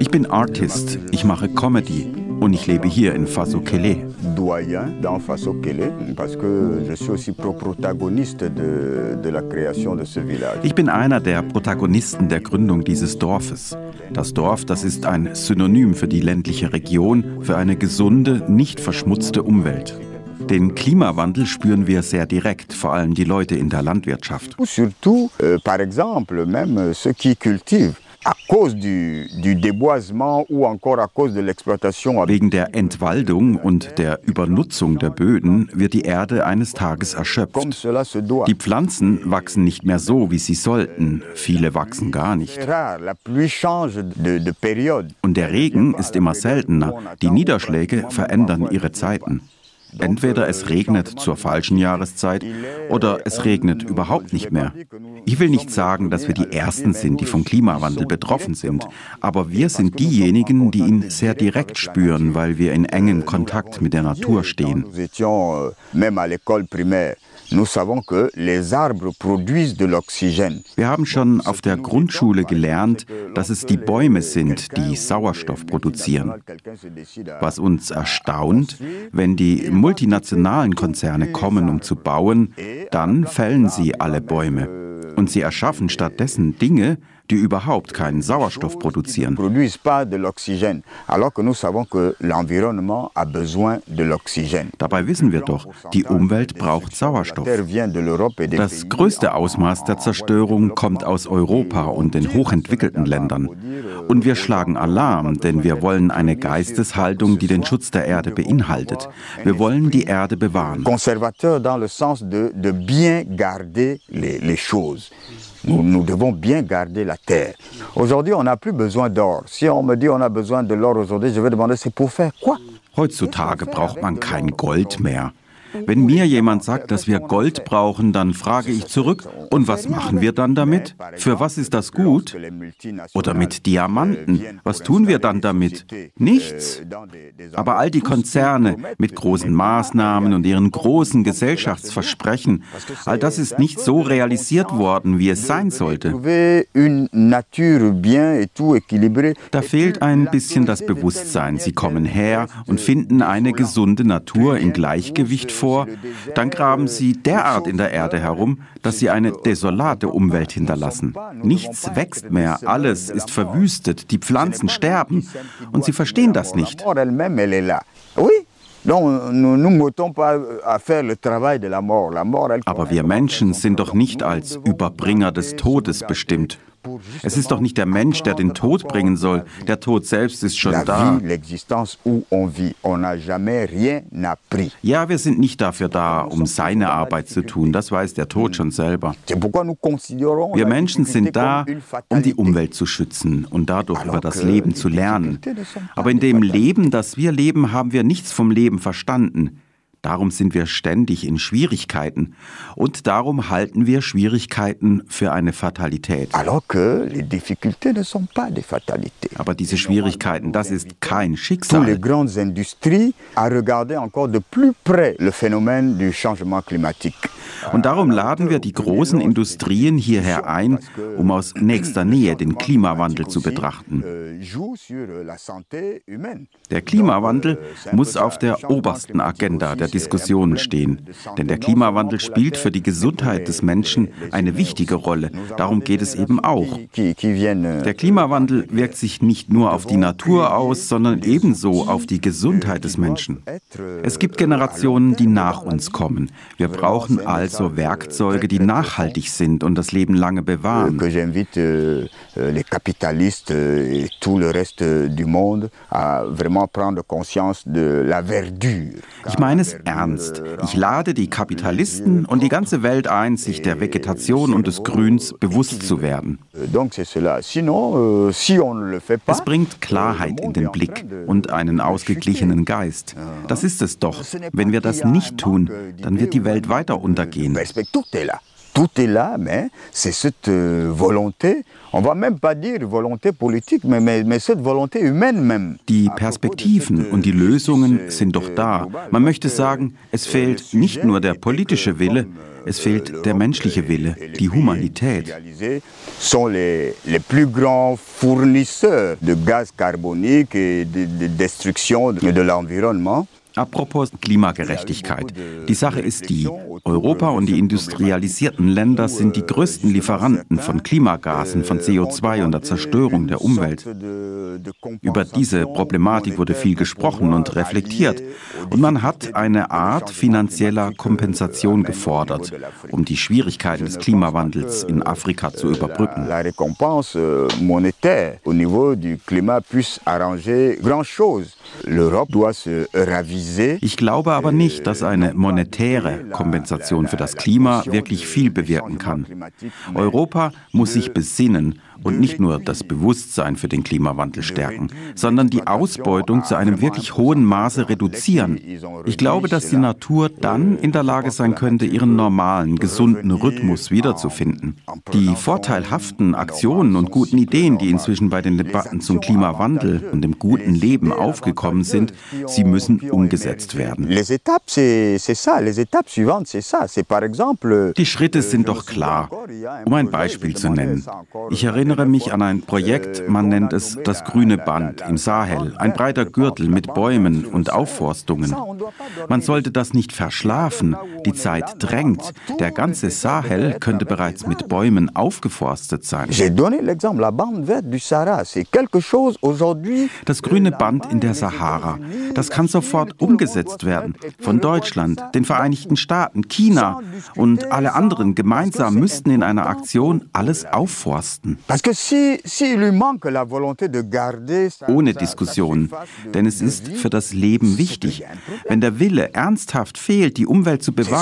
Ich bin Artist, ich mache Comedy und ich lebe hier in Faso Kele. doyen dans Faso Kele parce que je suis aussi protagoniste de, de la création de ce village. Ich bin einer der Protagonisten der Gründung dieses Dorfes. Das Dorf, das ist ein Synonym für die ländliche Region, für eine gesunde, nicht verschmutzte Umwelt. Den Klimawandel spüren wir sehr direkt, vor allem die Leute in der Landwirtschaft. Surtout, euh, par exemple, même ceux qui cultivent. Wegen der Entwaldung und der Übernutzung der Böden wird die Erde eines Tages erschöpft. Die Pflanzen wachsen nicht mehr so, wie sie sollten. Viele wachsen gar nicht. Und der Regen ist immer seltener. Die Niederschläge verändern ihre Zeiten. Entweder es regnet zur falschen Jahreszeit oder es regnet überhaupt nicht mehr. Ich will nicht sagen, dass wir die Ersten sind, die vom Klimawandel betroffen sind, aber wir sind diejenigen, die ihn sehr direkt spüren, weil wir in engem Kontakt mit der Natur stehen. Nous savons que les arbres produisent de l'oxygène. Wir haben schon auf der Grundschule gelernt, dass es die Bäume sind, die Sauerstoff produzieren. Was uns erstaunt, wenn die multinationalen Konzerne kommen, um zu bauen, dann fällen sie alle Bäume. Und sie erschaffen stattdessen Dinge, die überhaupt keinen Sauerstoff produzieren. Dabei wissen wir doch, die Umwelt braucht Sauerstoff. Das größte Ausmaß der Zerstörung kommt aus Europa und den hochentwickelten Ländern. Und wir schlagen Alarm, denn wir wollen eine Geisteshaltung, die den Schutz der Erde beinhaltet. Wir wollen die Erde bewahren. Conservateur dans le sens de, de bien garder les, les choses. Nous, nous, devons bien garder la terre. Aujourd'hui, on n'a plus besoin d'or. Si on me dit on a besoin de l'or aujourd'hui, je vais demander c'est pour faire quoi Heutzutage braucht man kein Gold mehr. Wenn mir jemand sagt, dass wir Gold brauchen, dann frage ich zurück, und was machen wir dann damit? Für was ist das gut? Oder mit Diamanten, was tun wir dann damit? Nichts. Aber all die Konzerne mit großen Maßnahmen und ihren großen Gesellschaftsversprechen, all das ist nicht so realisiert worden, wie es sein sollte. Da fehlt ein bisschen das Bewusstsein. Sie kommen her und finden eine gesunde Natur in Gleichgewicht vor dann graben sie derart in der Erde herum, dass sie eine desolate Umwelt hinterlassen. Nichts wächst mehr, alles ist verwüstet, die Pflanzen sterben und sie verstehen das nicht. Aber wir Menschen sind doch nicht als Überbringer des Todes bestimmt. Es ist doch nicht der Mensch, der den Tod bringen soll. Der Tod selbst ist schon da. Ja, wir sind nicht dafür da, um seine Arbeit zu tun. Das weiß der Tod schon selber. Wir Menschen sind da, um die Umwelt zu schützen und dadurch über das Leben zu lernen. Aber in dem Leben, das wir leben, haben wir nichts vom Leben verstanden. Darum sind wir ständig in Schwierigkeiten und darum halten wir Schwierigkeiten für eine Fatalität. Aber diese Schwierigkeiten, das ist kein Schicksal. Und darum laden wir die großen Industrien hierher ein, um aus nächster Nähe den Klimawandel zu betrachten. Der Klimawandel muss auf der obersten Agenda der Diskussionen stehen. Denn der Klimawandel spielt für die Gesundheit des Menschen eine wichtige Rolle. Darum geht es eben auch. Der Klimawandel wirkt sich nicht nur auf die Natur aus, sondern ebenso auf die Gesundheit des Menschen. Es gibt Generationen, die nach uns kommen. Wir brauchen also Werkzeuge, die nachhaltig sind und das Leben lange bewahren. les capitalistes et tout le reste du monde à vraiment prendre conscience de la verdure. Ich meine es ernst. Ich lade die Kapitalisten und die ganze Welt ein, sich der Vegetation und des Grüns bewusst zu werden. Es bringt Klarheit in den Blick und einen ausgeglichenen Geist. Das ist es doch. Wenn wir das nicht tun, dann wird die Welt weiter untergehen. Tout est là, mais c'est cette euh, volonté, on va même pas dire volonté politique, mais, mais, mais cette volonté humaine même. Die Perspektiven und die Lösungen sind doch da. Man möchte sagen, es fehlt nicht nur der politische Wille, es fehlt der menschliche Wille, die Humanität. sont les, les plus grands fournisseurs de gaz carbonique et de, de destruction de l'environnement. Apropos Klimagerechtigkeit. Die Sache ist die, Europa und die industrialisierten Länder sind die größten Lieferanten von Klimagasen, von CO2 und der Zerstörung der Umwelt. Über diese Problematik wurde viel gesprochen und reflektiert. Und man hat eine Art finanzieller Kompensation gefordert, um die Schwierigkeiten des Klimawandels in Afrika zu überbrücken. La récompense au niveau du climat puisse arranger grand ich glaube aber nicht, dass eine monetäre Kompensation für das Klima wirklich viel bewirken kann. Europa muss sich besinnen und nicht nur das Bewusstsein für den Klimawandel stärken, sondern die Ausbeutung zu einem wirklich hohen Maße reduzieren. Ich glaube, dass die Natur dann in der Lage sein könnte, ihren normalen, gesunden Rhythmus wiederzufinden. Die vorteilhaften Aktionen und guten Ideen, die inzwischen bei den Debatten zum Klimawandel und dem guten Leben aufgekommen sind, sie müssen umgesetzt werden. Die Schritte sind doch klar. Um ein Beispiel zu nennen. Ich erinnere erinnere mich an ein Projekt, man nennt es das grüne Band im Sahel, ein breiter Gürtel mit Bäumen und Aufforstungen. Man sollte das nicht verschlafen, die Zeit drängt. Der ganze Sahel könnte bereits mit Bäumen aufgeforstet sein. Das grüne Band in der Sahara, das kann sofort umgesetzt werden. Von Deutschland, den Vereinigten Staaten, China und alle anderen gemeinsam müssten in einer Aktion alles aufforsten. Ohne Diskussion, denn es ist für das Leben wichtig. Wenn der Wille ernsthaft fehlt, die Umwelt zu bewahren,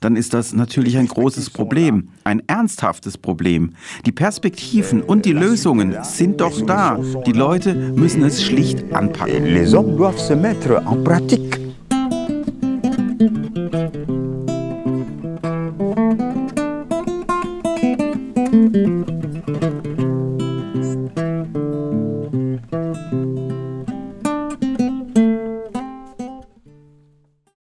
dann ist das natürlich ein großes Problem, ein ernsthaftes Problem. Die Perspektiven und die Lösungen sind doch da. Die Leute müssen es schlicht anpacken. Les hommes doivent se mettre en pratique.